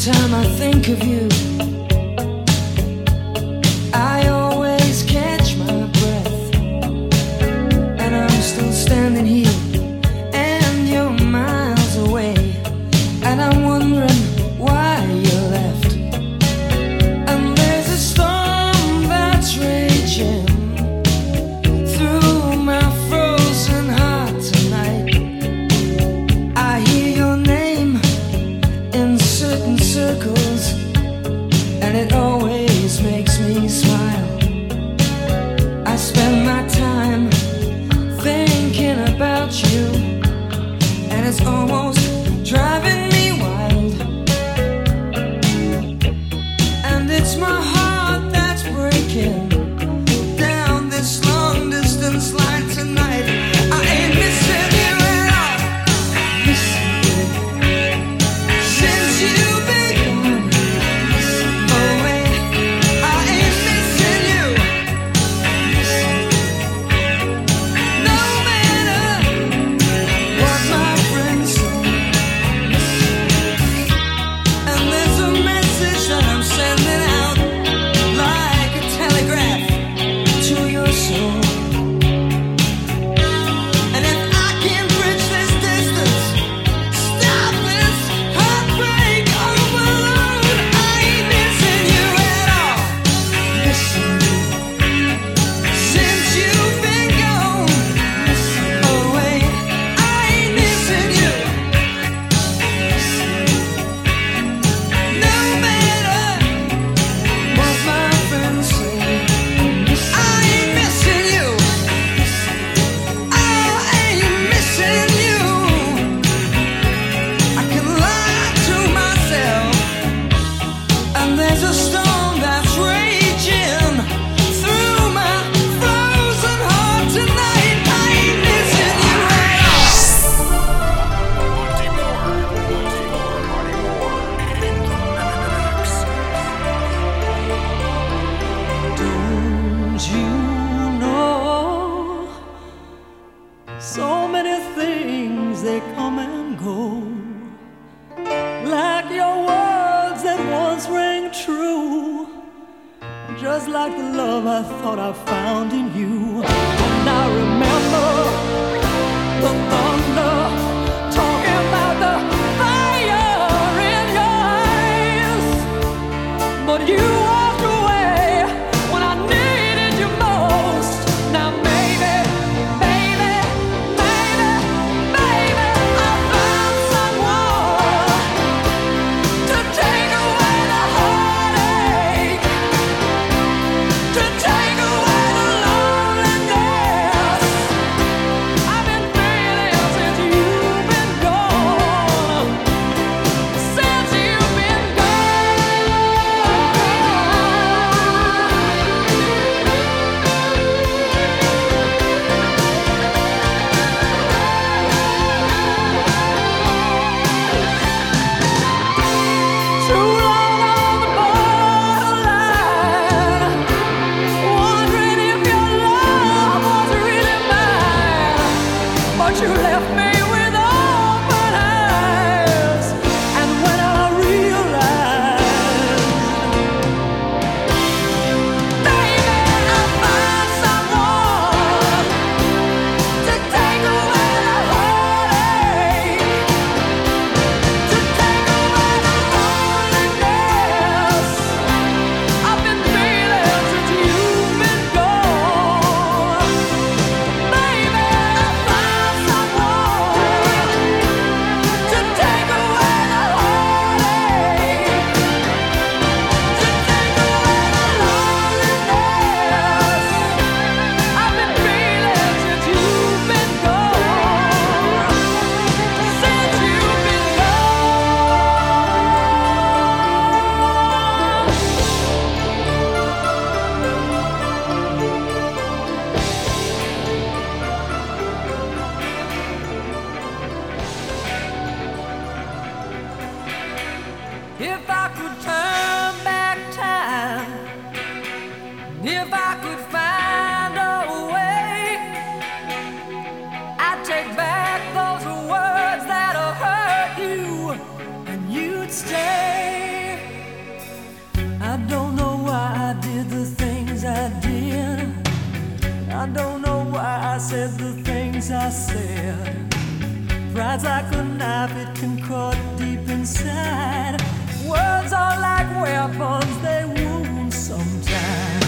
time I think of you, myself. Pride's like a knife, it can cut deep inside. Words are like weapons, they wound sometimes.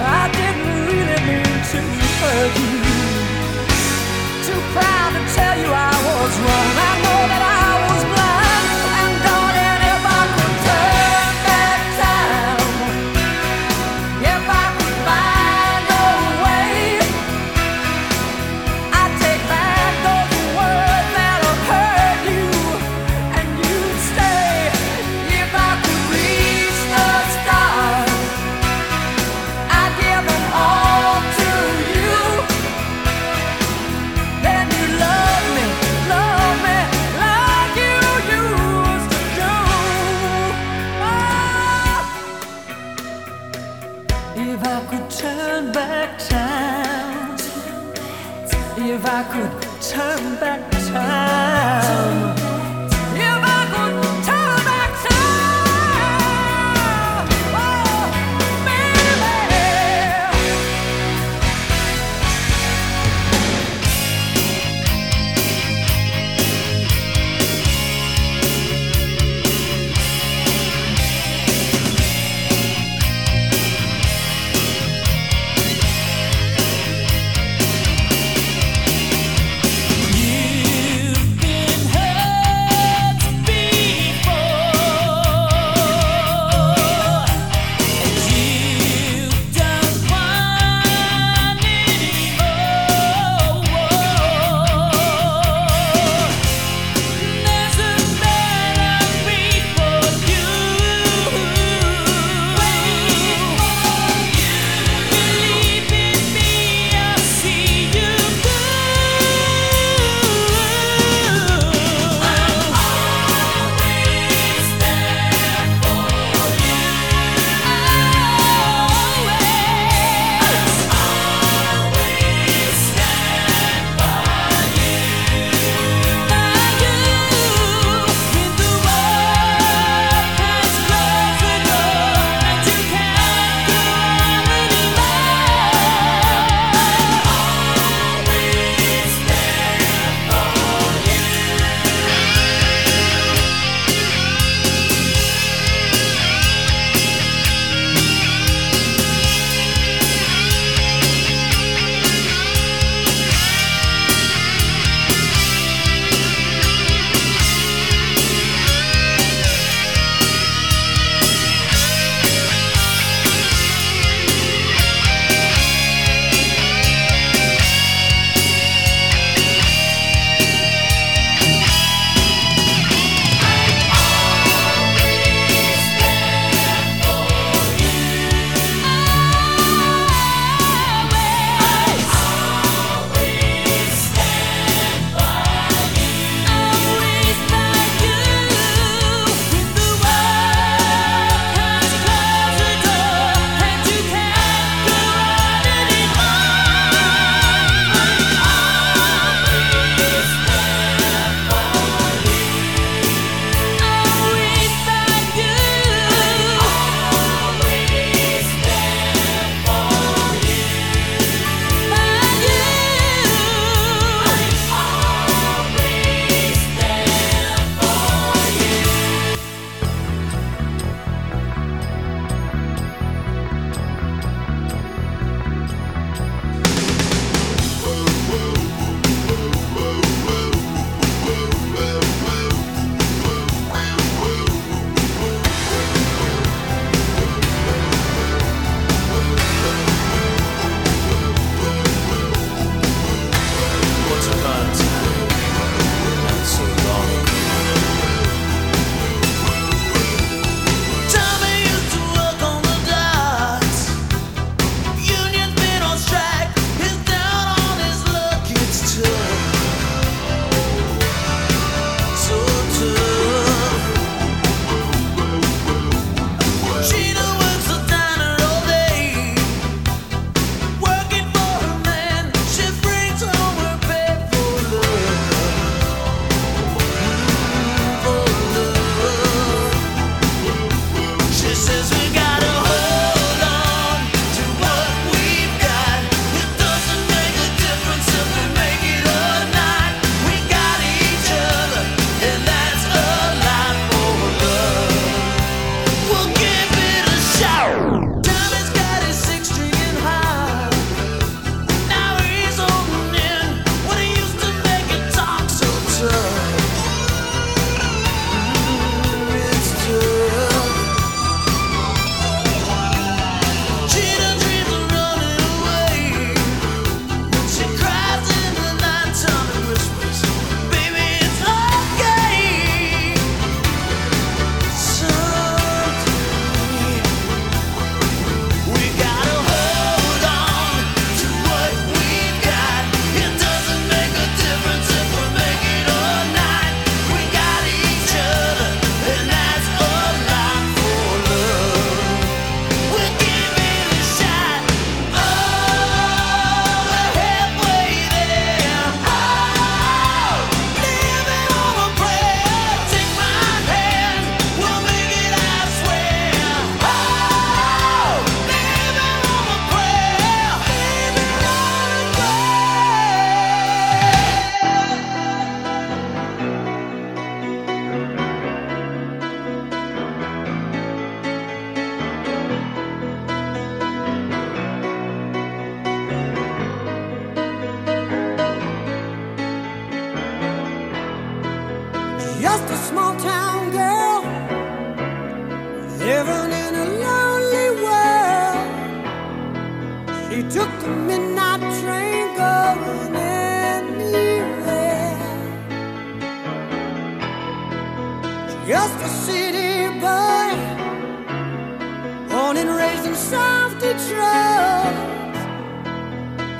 I didn't really mean to hurt you. Too proud to tell you I was wrong. I know that I.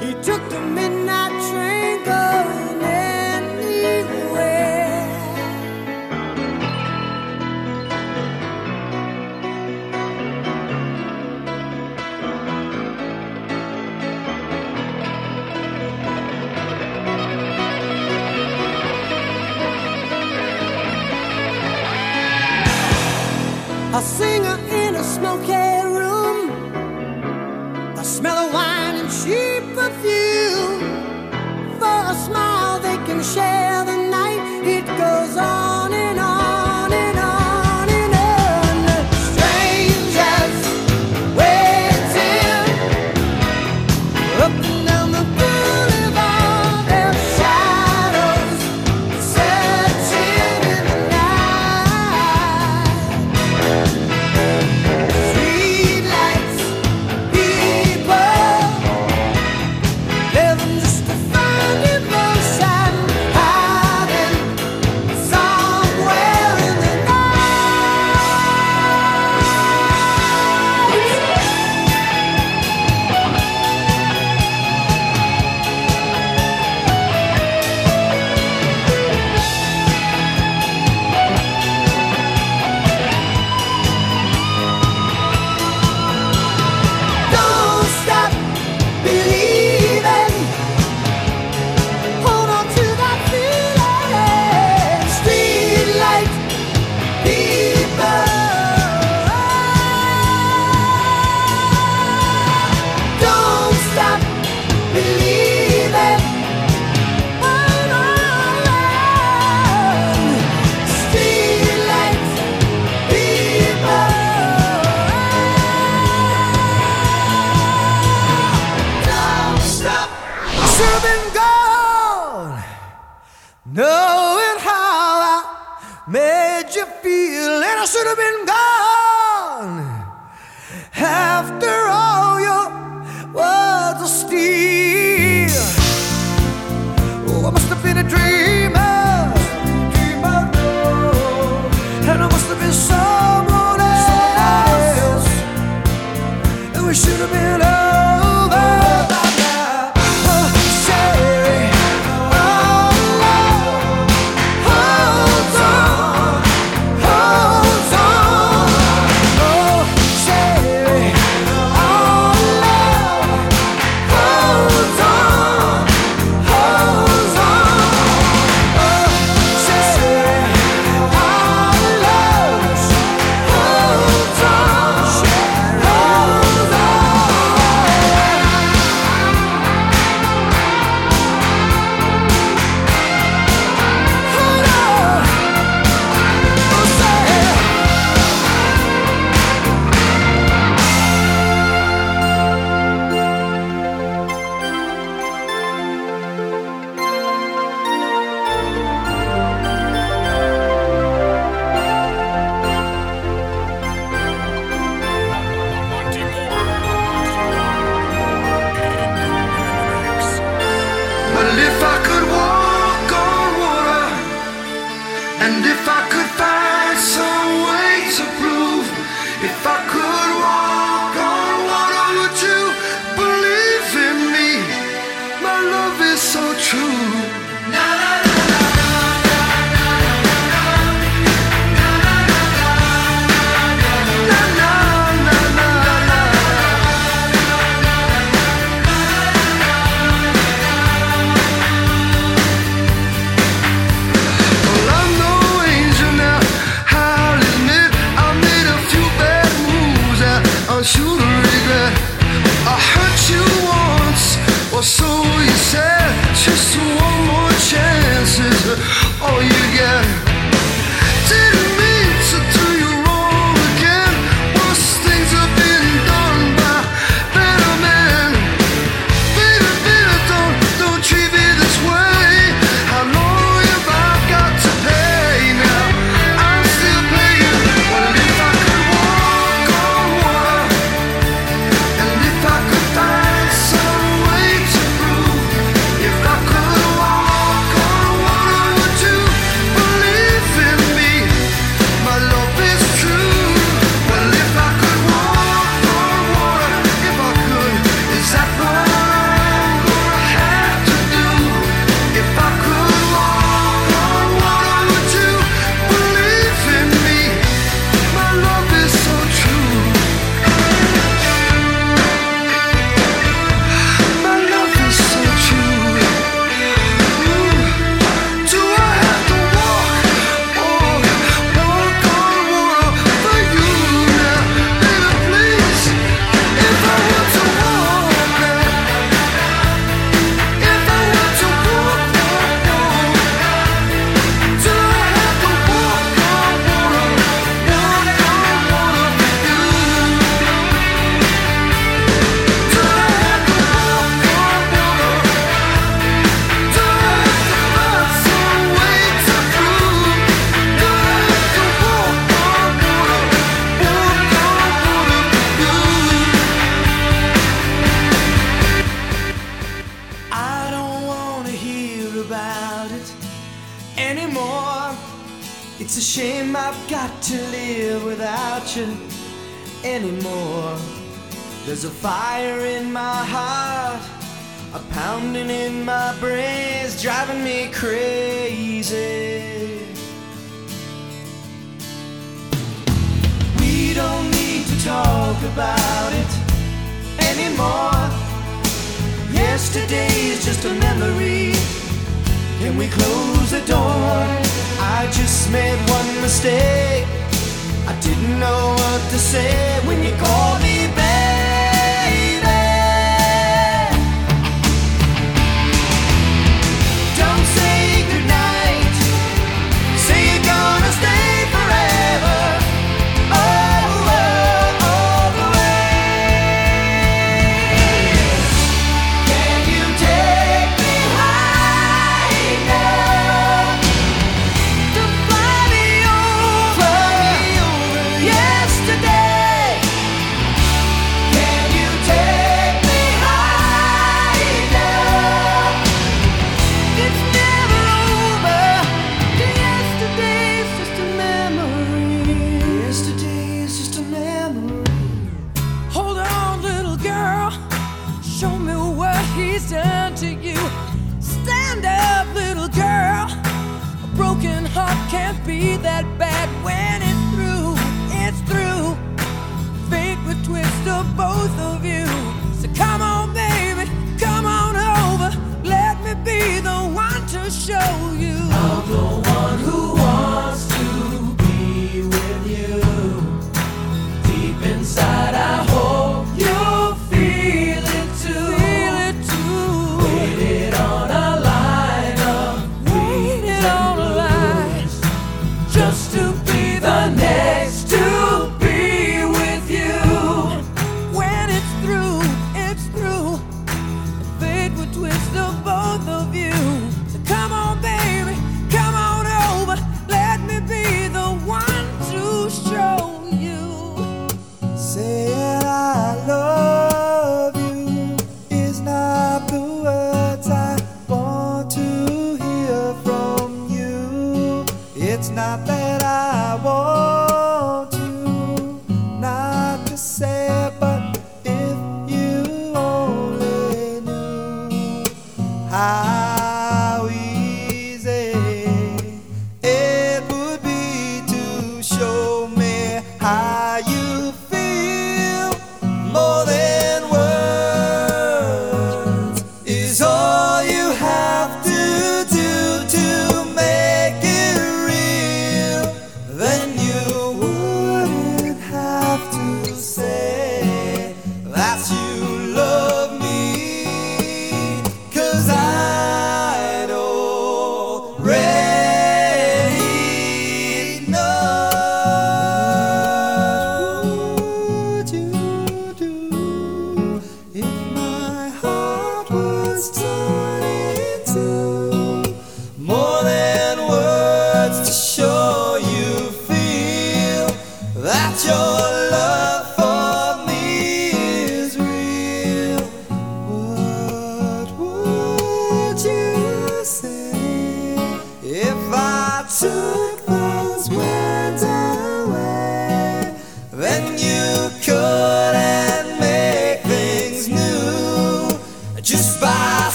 He took the midnight train going anywhere. A. share. should have been gone.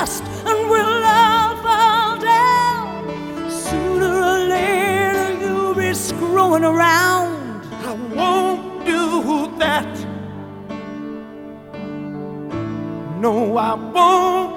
last and we'll all fall down. Sooner or later, you'll be screwing around. I won't do that. No, I won't.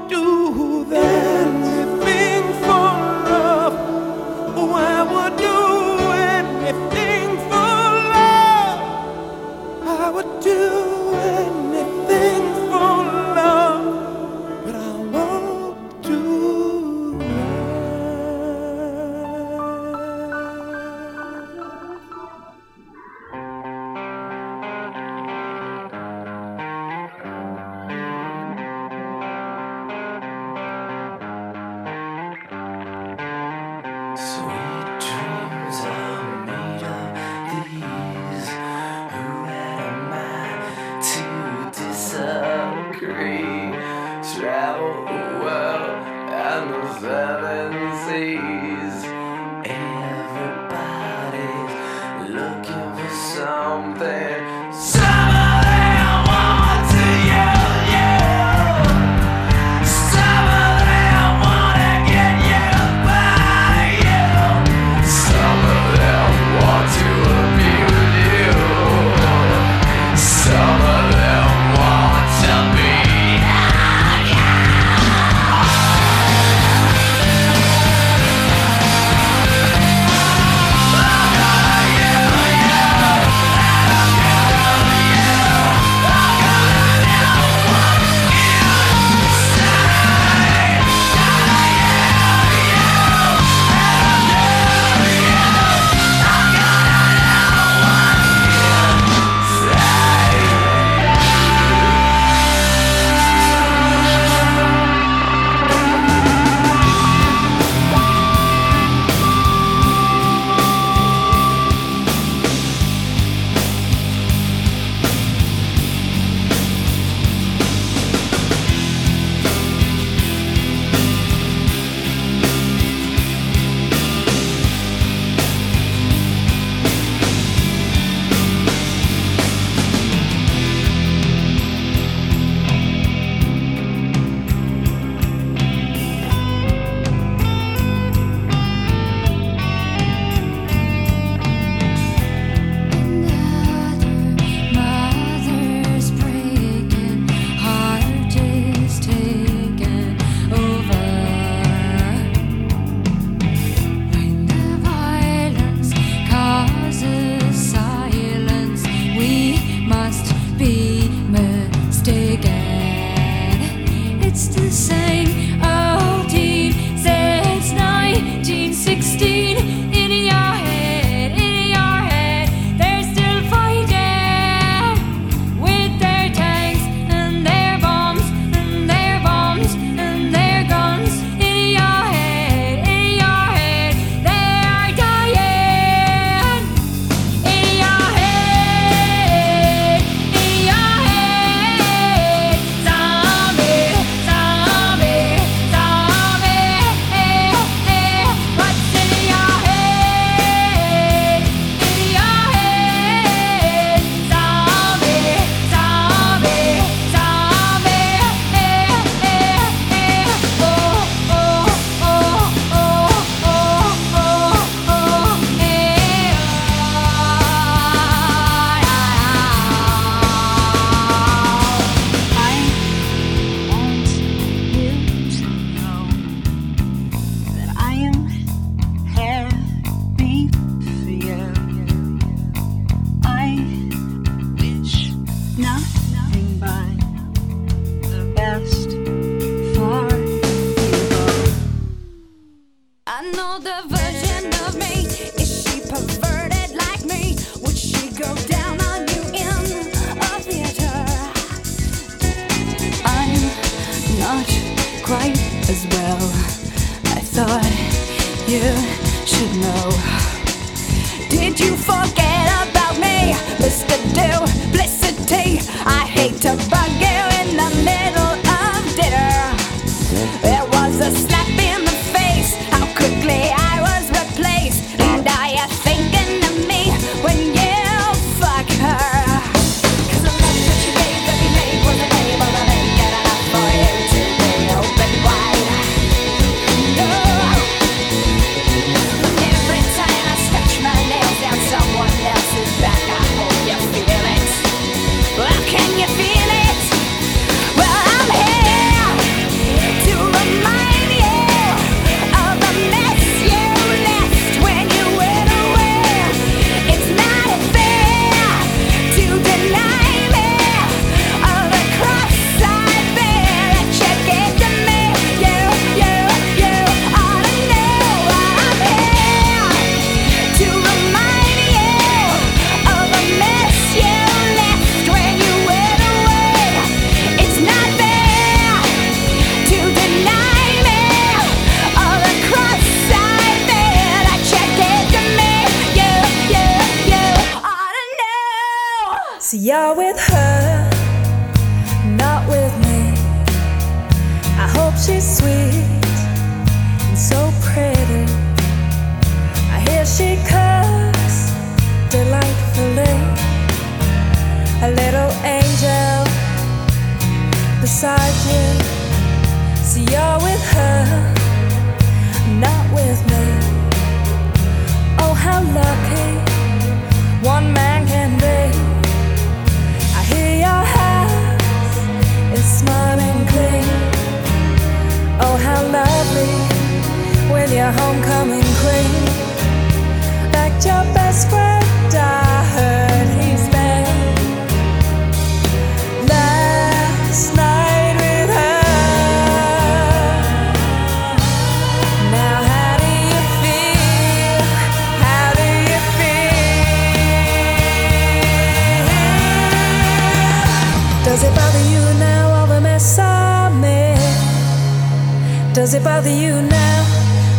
Does it bother you now?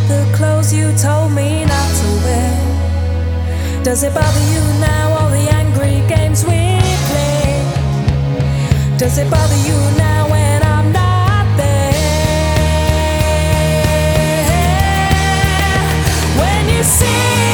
The clothes you told me not to wear. Does it bother you now? All the angry games we play. Does it bother you now when I'm not there? When you see.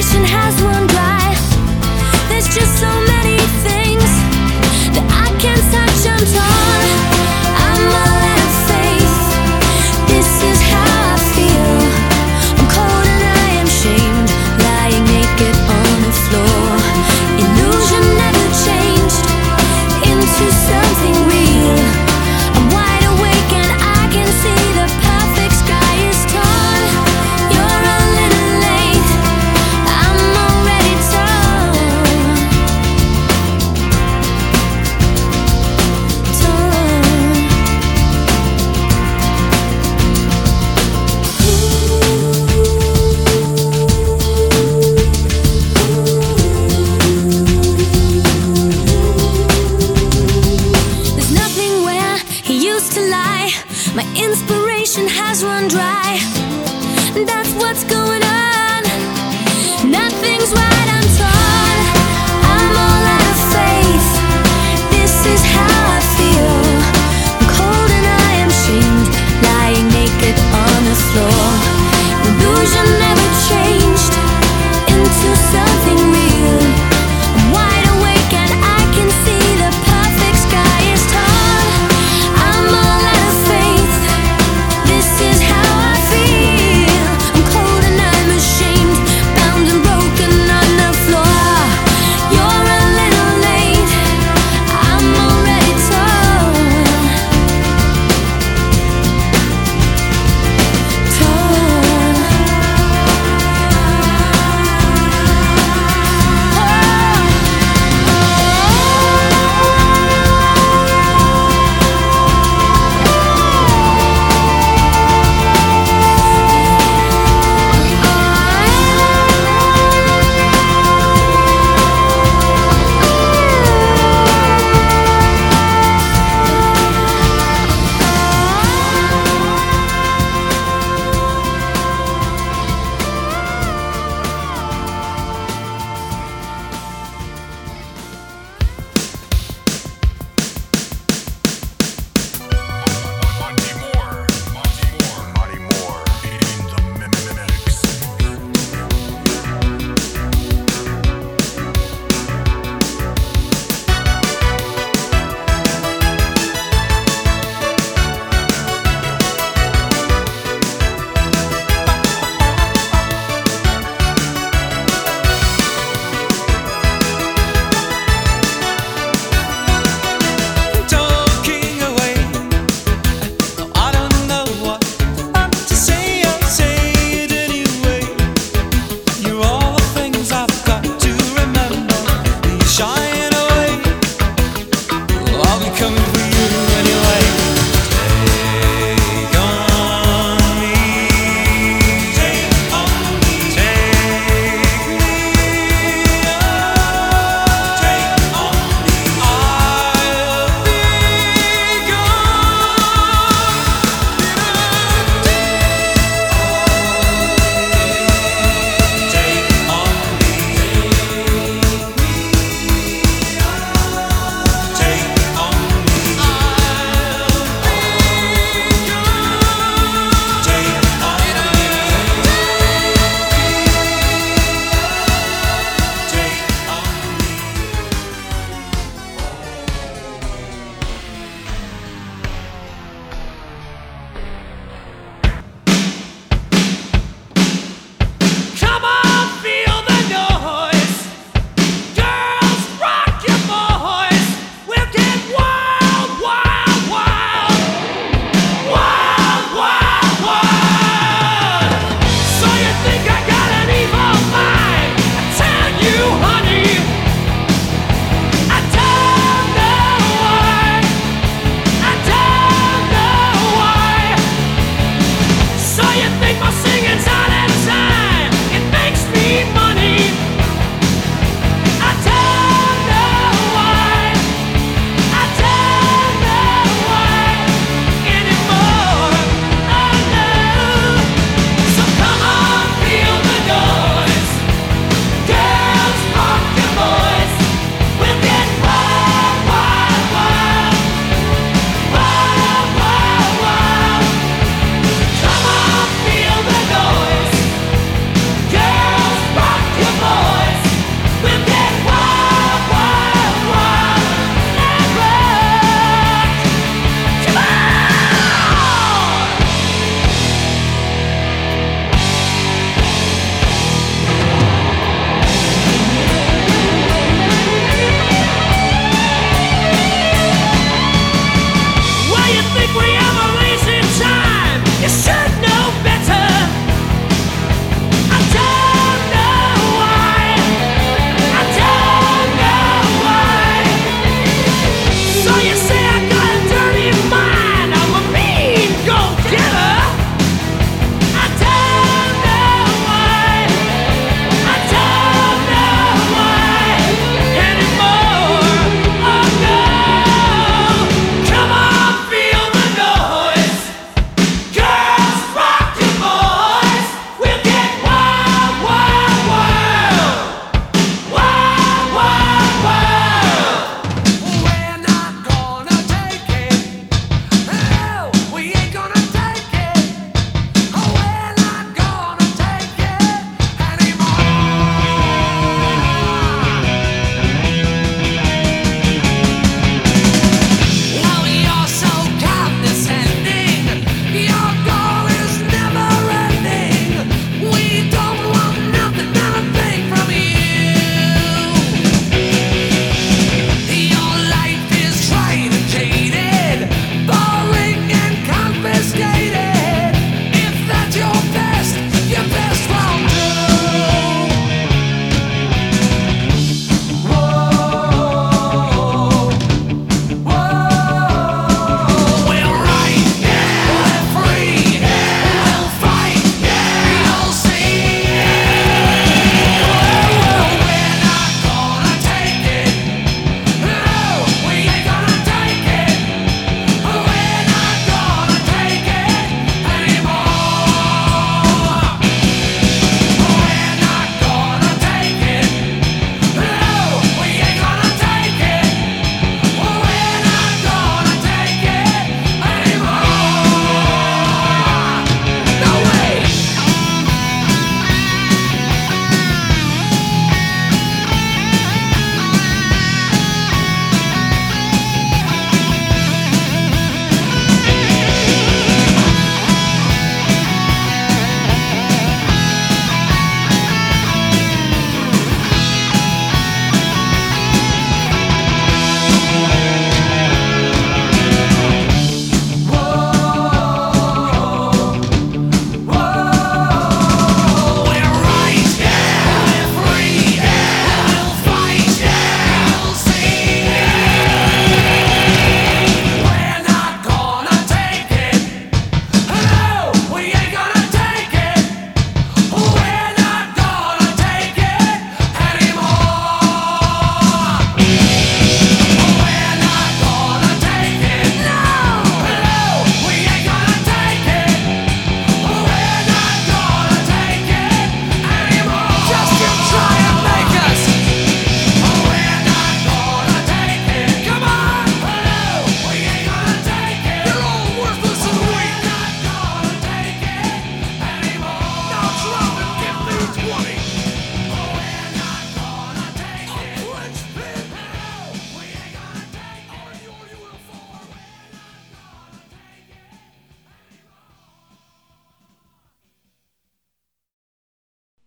generation has run dry. There's just so many things that I can't touch on top.